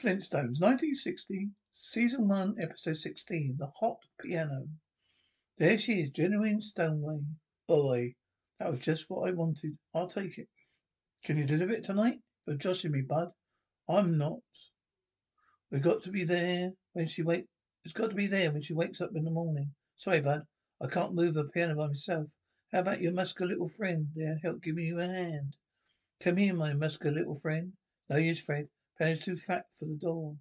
Flintstones, 1960, Season 1, Episode 16, The Hot Piano. There she is, genuine Stoneway. Boy, that was just what I wanted. I'll take it. Can you deliver it tonight? You're joshing me, bud. I'm not. We've got to be there when she wake. It's got to be there when she wakes up in the morning. Sorry, bud. I can't move a piano by myself. How about your muscular little friend there help giving you a hand? Come here, my muscular little friend. No use, Fred. Piano's too fat for the door.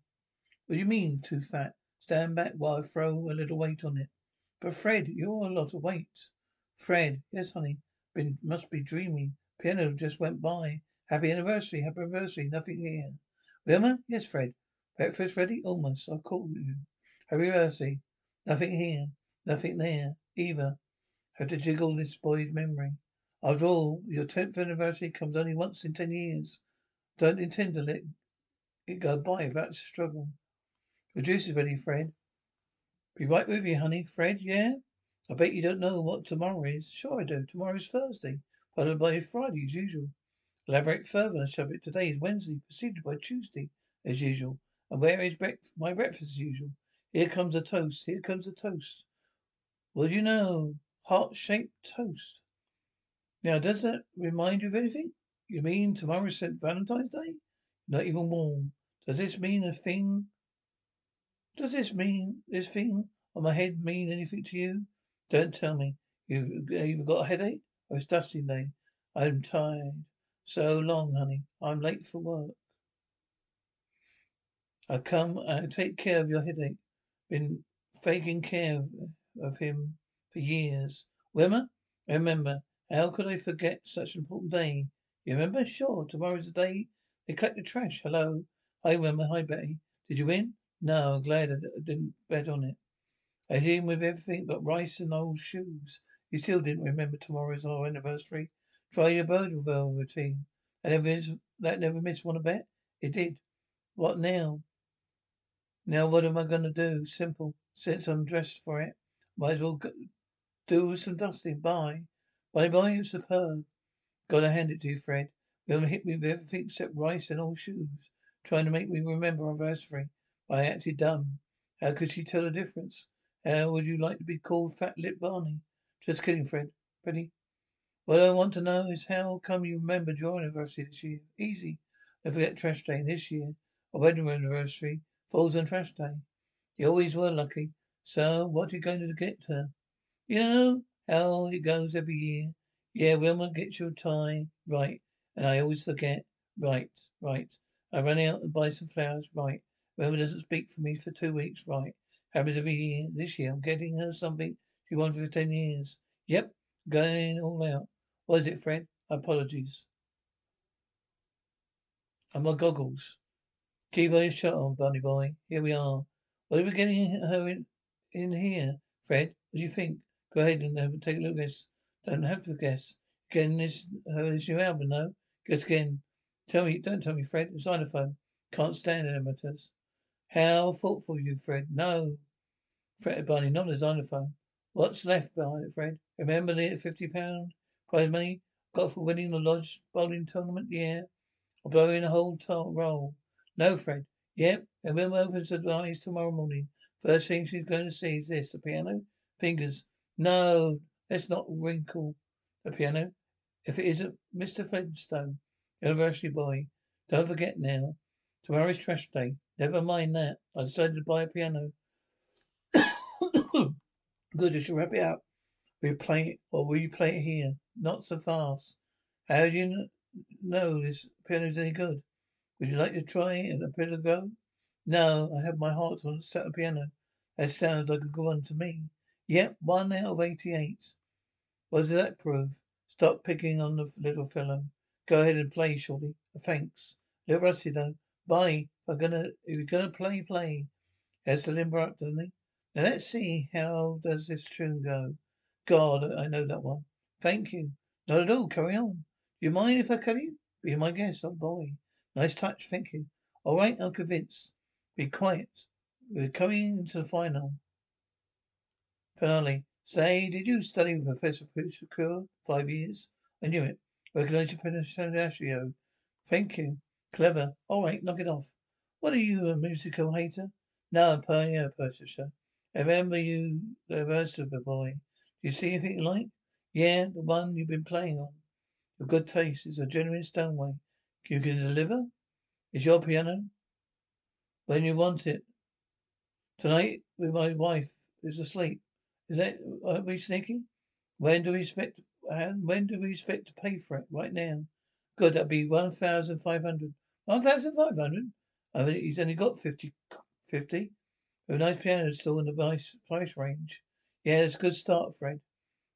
What do you mean, too fat? Stand back while I throw a little weight on it. But Fred, you're a lot of weight. Fred, yes, honey. Been must be dreaming. Piano just went by. Happy anniversary, happy anniversary. Nothing here. Wilma? Yes, Fred. Breakfast ready? Almost. I'll call you. Happy anniversary. Nothing here. Nothing there. Either. Have to jiggle this boy's memory. After all, your tenth anniversary comes only once in ten years. Don't intend to let it go by without struggle. Is ready, Fred. Be right with you, honey. Fred, yeah? I bet you don't know what tomorrow is. Sure I do. Tomorrow's Thursday, followed by Friday as usual. Elaborate further on the subject. Today is Wednesday, preceded by Tuesday, as usual. And where is my breakfast as usual? Here comes a toast. Here comes a toast. What do you know? Heart-shaped toast. Now, does that remind you of anything? You mean tomorrow's St. Valentine's Day? Not even warm. Does this mean a thing? Does this mean this thing on my head mean anything to you? Don't tell me. You've either got a headache or it's dusting day. I'm tired. So long, honey. I'm late for work. I come and take care of your headache. Been taking care of, him for years. Wilma, remember, how could I forget such an important day? You remember? Sure. Tomorrow's the day they collect the trash. Hello. Hi, Wilma. Hi, Betty. Did you win? No, I'm glad I didn't bet on it. I hit him with everything but rice and old shoes. You still didn't remember tomorrow's our anniversary. Try your Birdville routine. That never, is, that never missed one a bet? It did. What now? Now what am I going to do? Simple. Since I'm dressed for it, might as well go, do some dusting. Bye. Bye bye, you superb. Gotta hand it to you, Fred. Wilma hit me with everything except rice and old shoes, trying to make me remember our anniversary. I acted dumb. How could she tell the difference? How would you like to be called Fat Lip Barney? Just kidding, Fred. Freddy. What I want to know is how come you remembered your anniversary this year? Easy. Don't forget trash day this year. Our wedding anniversary falls on trash day. You always were lucky. So what are you going to get her? You know how it goes every year. Yeah, Wilma gets your tie. Right. And I always forget. Right, right. I run out and buy some flowers. Right. Wilma doesn't speak for me for two weeks. Right. Happens every year. This year I'm getting her something she wanted for ten years. Yep. Going all out. What is it, Fred? Apologies. And my goggles. Keep your shirt on, bunny boy. Here we are. What are we getting her in, in here, Fred? What do you think? Go ahead and have, a take a look guess. Don't have to guess. Getting this her this new album, no? Guess again. Tell me, don't tell me, Fred. Xylophone. Can't stand amateurs. How thoughtful you, Fred. No, Fred Bunny, not a xylophone. What's left behind it, Fred? Remember the fifty pound prize money got for winning the lodge bowling tournament? Yeah. I'll blow in a whole to- roll. No, Fred. Yep. And when opens the eyes tomorrow morning, first thing she's going to see is this: the piano, fingers. No, let's not wrinkle the piano. If it isn't Mr. Flintstone, the anniversary boy, don't forget now. Tomorrow's trash day. Never mind that. I decided to buy a piano. Good, I shall wrap it up. You play it, or will you play it here? Not so fast. How do you know this piano's any good? Would you like to try it a bit of go? No, I have my heart on set a piano. That sounds like a good one to me. Yep, one out of eighty-eight. What does that prove? Stop picking on the little fellow. Go ahead and play, Shorty. Thanks. A little rusty though. Bye. I'm gonna, you're gonna play, play. Has to limber up, doesn't he? Now let's see how does this tune go. God, I know that one. Thank you. Not at all. Carry on. Do you mind if I cut you? Be my guest. Oh boy. Nice touch. Thank you. All right. I'm convinced. Be quiet. We're coming into the final. Finale. Say, did you study with Professor Pushakur five years? I knew it. Your penetratio. Thank you. Clever. All right. Knock it off. What are you, a musical hater? No, yeah, Professor. I remember you, the versatile boy. Do you see anything you like? Yeah, the one you've been playing on. Your good taste is a genuine Stoneway. You can deliver? Is your piano? When you want it. Tonight, with my wife, is asleep. Is that, are we sneaky? When do we expect, and when do we expect to pay for it? Right now. Good, that'll be 1,500. 1,500? I mean, he's only got 50, 50. A nice piano still in the nice price range. Yeah, it's a good start, Fred.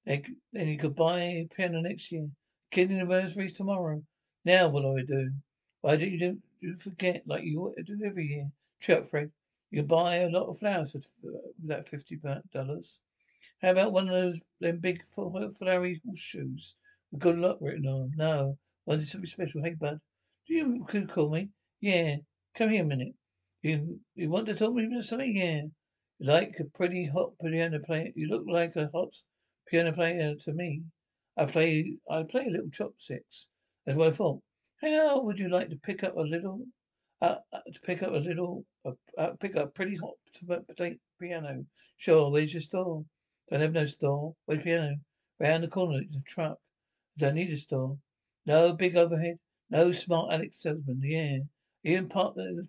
Then you could buy a piano next year. Kid anniversary's tomorrow. Now what do I do? Why don't you do, you forget like you ought to do every year? Check, Fred. You buy a lot of flowers for that fifty dollars. How about one of those them big flowery shoes with good luck written on? No, wanted something special. Hey, bud, do you could call me? Yeah, come here a minute. You you want to talk to me about something? Yeah. You like a pretty hot piano player. You look like a hot piano player to me. I play I play a little chopsticks. That's what I thought. How would you like to pick up a little uh, uh to pick up a little uh, uh, pick up a pretty hot piano? Sure. Where's your store? Don't have no store. Where's piano? Round the corner. It's a truck. Don't need a store. No big overhead. No smart Alex salesman. Yeah. Even park the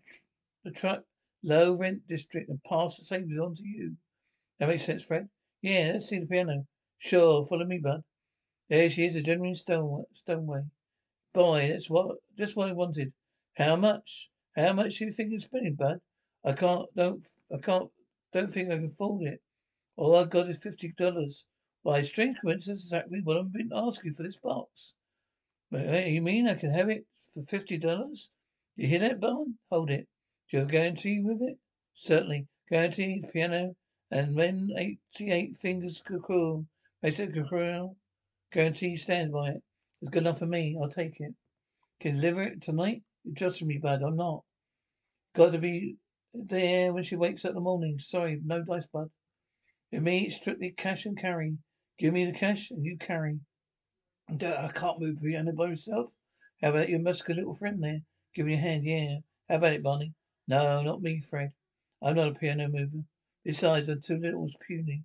the truck, low rent district, and pass the savings on to you. That makes sense, Fred? Yeah, let's see the piano. Sure, follow me, bud. There she is, a genuine stone Stoneway. Boy, that's what just what I wanted. How much? How much do you think you're spending, bud? I can't don't I can't don't think I can afford it. All I've got is fifty dollars. Why, strange coincidence, exactly what I've been asking for this box. You mean I can have it for fifty dollars? You hear that, Barn? Hold it. Do you have a guarantee with it? Certainly. Guarantee, piano, and when 88 fingers cool, makes it cool, guarantee stand by it. It's good enough for me. I'll take it. Can deliver it tonight? You trust me, bud. I'm not. Got to be there when she wakes up in the morning. Sorry, no dice, bud. For me, it's strictly cash and carry. Give me the cash and you carry. I can't move piano by myself. How about your muscular little friend there? Give me a hand, yeah. How about it, Bonnie? No, not me, Fred. I'm not a piano mover. Besides, I'm too little puny.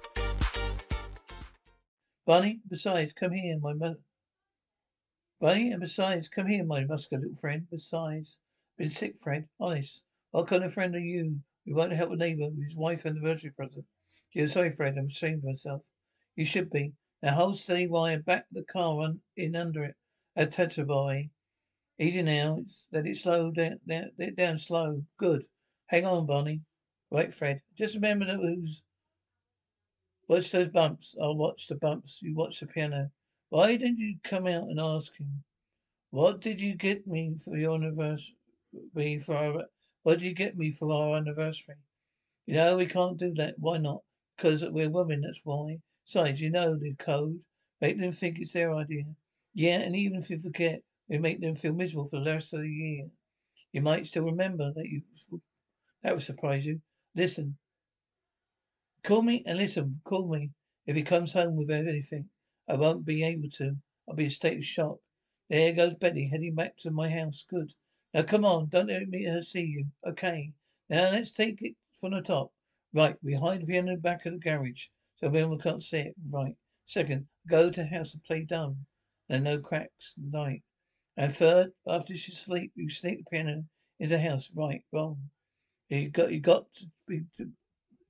Bunny, besides, come here, my mother. Bunny, and besides, come here, my muscular little friend. Besides, been sick, Fred. Honest. What kind of friend are you? We want to help a neighbour with his wife and anniversary present. You're sorry, Fred. I'm ashamed of myself. You should be. Now hold steady while I back the car on, in under it. A tetraboy. Easy now. It's, let it slow down, down, down slow. Good. Hang on, Bonnie. Right, Fred. Just remember that who's. Watch those bumps. I'll watch the bumps. You watch the piano. Why didn't you come out and ask him? What did you get me for your anniversary? For our, what did you get me for our anniversary? You know, we can't do that. Why not? Because we're women, that's why. Besides, you know the code. Make them think it's their idea. Yeah, and even if you forget, we make them feel miserable for the rest of the year. You might still remember that you that would surprise you. Listen. Call me and listen, call me. If he comes home with anything, I won't be able to. I'll be in a state of shock. There goes Betty heading back to my house. Good. Now come on, don't let me her see you. Okay. Now let's take it from the top. Right, we hide the back of the garage so everyone can't see it. Right. Second, go to house and play dumb. There are no cracks. Night. And third, after she's asleep, you sneak the piano into the house. Right, wrong. You got you got to be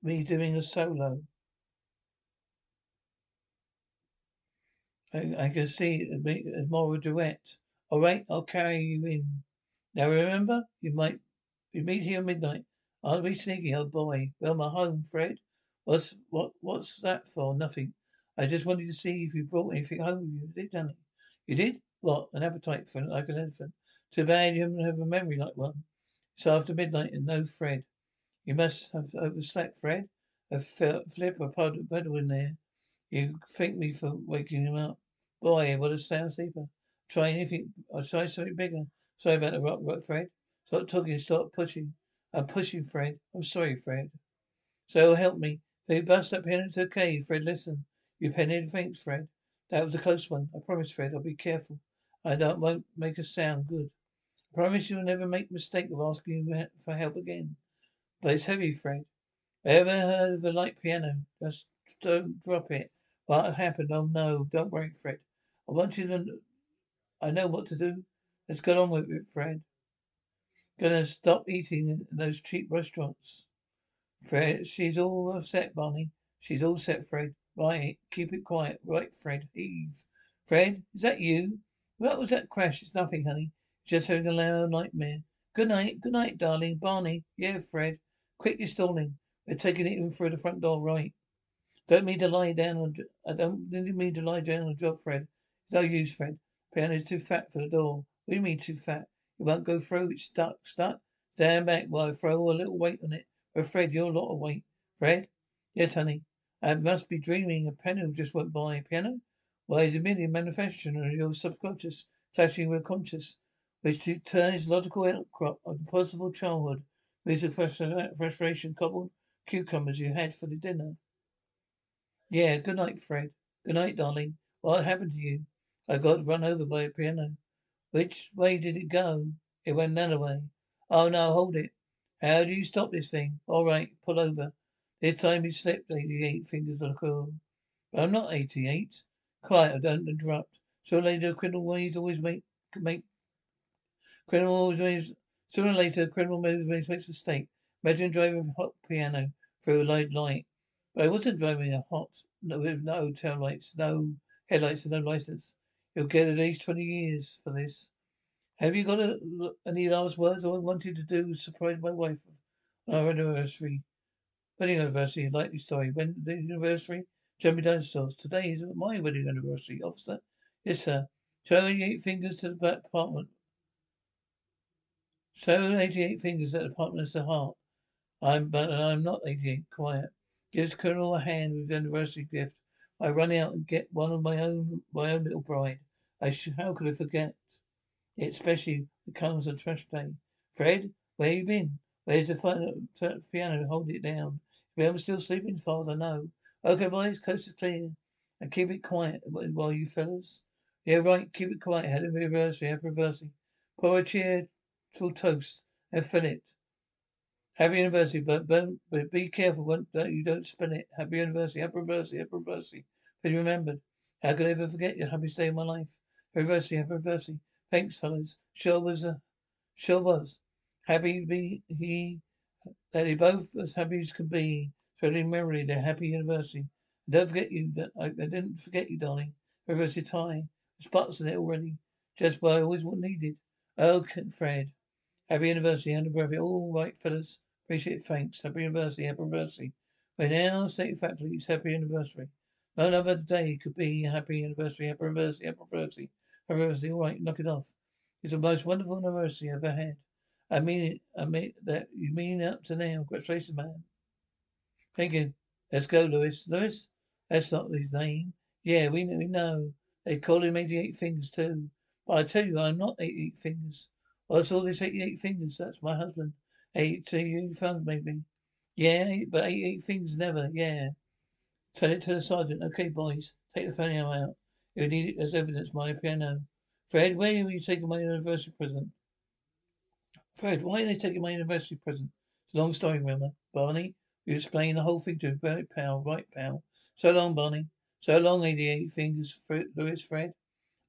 me doing a solo. I, I can see it more of a duet. All right, I'll carry you in. Now remember, you might we meet here at midnight. I'll be sneaky, old oh boy. Well, my home, Fred. What's what? What's that for? Nothing. I just wanted to see if you brought anything home. You did, didn't you? did? What? An appetite for like an elephant. Too bad you don't have a memory like one. It's after midnight and no Fred. You must have overslept, Fred. A flip a pedal in there. You thank me for waking him up. Boy, what a sound sleeper. Try anything. I'll try something bigger. Sorry about the rock, rock, Fred. Stop talking. Stop pushing. I'm pushing, Fred. I'm sorry, Fred. So help me. So you bust up here into the cave, Fred. Listen. You penny thanks, Fred. That was a close one. I promise, Fred. I'll be careful. I don't won't make a sound. Good. I promise you'll never make mistake of asking for help again. But it's heavy, Fred. Ever heard of a light piano? Just don't drop it. What happened? Oh no. Don't worry, Fred. I want you to. I know what to do. Let's get on with it, Fred. Gonna stop eating in those cheap restaurants. Fred, she's all upset, Barney. She's all set, Fred. Right, keep it quiet. Right, Fred. Eve. Fred, is that you? What was that crash? It's nothing, honey. Just having a loud nightmare. Good night. Good night, darling. Barney. Yeah, Fred. Quick, you're stalling. We're taking it in through the front door, right? Don't mean to lie down on. I don't mean to lie down on the job, Fred. No use, Fred. Piano's too fat for the door. You mean too fat? It won't go through. It's stuck. Stuck. Stand back while I throw a little weight on it. But Fred, you're a lot of weight. Fred? Yes, honey. I must be dreaming. A piano just went by. Piano? Why, it's a merely manifestation of your subconscious touching with conscious, which to turn its logical outcrop of possible childhood with the frustration uh, cobbled cucumbers you had for the dinner. Yeah, good night, Fred. Good night, darling. What happened to you? I got run over by a piano. Which way did it go? It went another way. Oh no, hold it. How do you stop this thing? All right, pull over. This time he slipped eighty-eight fingers of the curl. But I'm not eighty-eight. Quiet, I don't interrupt. Or later, criminal ways always make make criminal always sooner or later criminal moves makes a mistake. Imagine driving a hot piano through a light light. But I wasn't driving a hot, no, with no tail lights, no headlights, and no license. You'll get at least 20 years for this. Have you got a, any last words? All I wanted to do was surprise my wife on our anniversary. Wedding anniversary, likely story. When the anniversary? Jumping downstairs. Today is my wedding anniversary, officer. Yes, sir. 88 fingers to the back apartment. Show 88 fingers at the the heart. I'm, but I'm not 88. Quiet. Gives Colonel a hand with the anniversary gift. I run out and get one of my own, my own little bride. I sh- how could I forget it? Especially it comes on trash day. Fred, where you been? Where's the piano? Hold it down. If I'm still sleeping, father, no. Okay, boys, coast is clear. And keep it quiet while you fellas. Yeah, right, keep it quiet. Happy anniversary, happy anniversary. Pour a cheerful toast and fill it. Happy anniversary, but, but, be careful when, that you don't spill it. Happy anniversary, happy anniversary, happy anniversary. But remembered. How could I ever forget your happiest day of my life? Happy anniversary, happy anniversary. Thanks, fellas. Sure was, uh, sure was. Happy be he that they both as happy as could be. Spreading memory their happy anniversary. Don't forget you that I, I, didn't forget you, darling. Anniversary tie. There's spots in it already. Just what I always needed. Oh, Fred. Happy anniversary, birthday. All right, fellas. Appreciate it. Thanks. Happy anniversary, happy anniversary. We're now State Factory. It's happy anniversary. No another day could be happy anniversary, happy anniversary, happy anniversary. Happy anniversary. All right, knock it off. It's the most wonderful anniversary I've ever had. I mean it. I mean that. You mean up to now. Congratulations, man. Thank you. Let's go, Louie. Louie? That's not his name. Yeah, we, we know. They call him 88 Fingers, too. But I tell you, I'm not 88 Fingers. What's saw this 88 Fingers? That's my husband. Hey, to you found maybe. Yeah, but eight, fingers never, yeah. Tell it to the sergeant. Okay, boys, take the phone out. You'll need it as evidence, my piano. Fred, where are you taking my anniversary present? Fred, why are they taking my anniversary present? It's a long story, remember? Barney, you explain the whole thing to Right, pal. Right, pal. So long, Barney. So long, 88 fingers, Louie, Fred.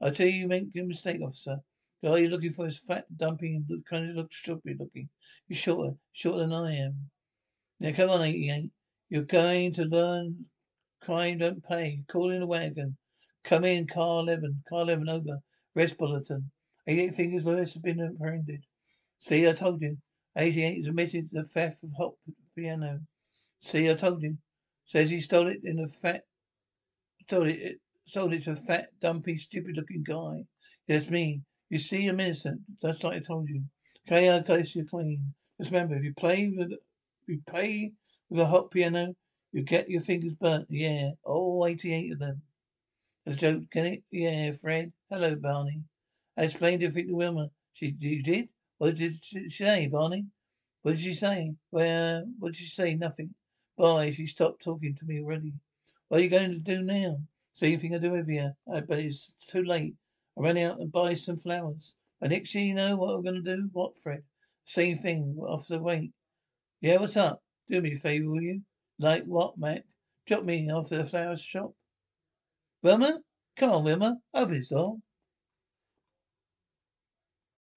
I tell you, you make a mistake, officer. The guy you're looking for is fat, dumpy, kind of looks stupid looking. You're shorter, shorter than I am. Now, come on, 88. You're going to learn crime don't pay. Call in a wagon. Come in, car 11. Car 11 over. Rest bulletin. 88 fingers, Louie, have been apprehended. See, I told you. 88 has admitted the theft of hot piano. See, I told you. Says he stole it in a fat, stole it, sold it to a fat, dumpy, stupid-looking guy. Yes, me. You see, I'm innocent. That's like I told you. Okay, I'll place you clean. Just remember, if you play with, you play with a hot piano, you get your fingers burnt. Yeah, all 88 of them. As a joke, can it? Yeah, Fred. Hello, Barney. I explained everything to Wilma. She, you did? What did she say, Barney? What did she say? Well, what did she say? Nothing. Bye. She stopped talking to me already. What are you going to do now? See anything I do with you? I bet it's too late. I ran out and buy some flowers. But next year, you know what I'm going to do? What, Fred? Same thing. Off the wait. Yeah, what's up? Do me a favour, will you? Like what, Mac? Drop me off at the flowers shop. Wilma? Come on, Wilma. Open this door.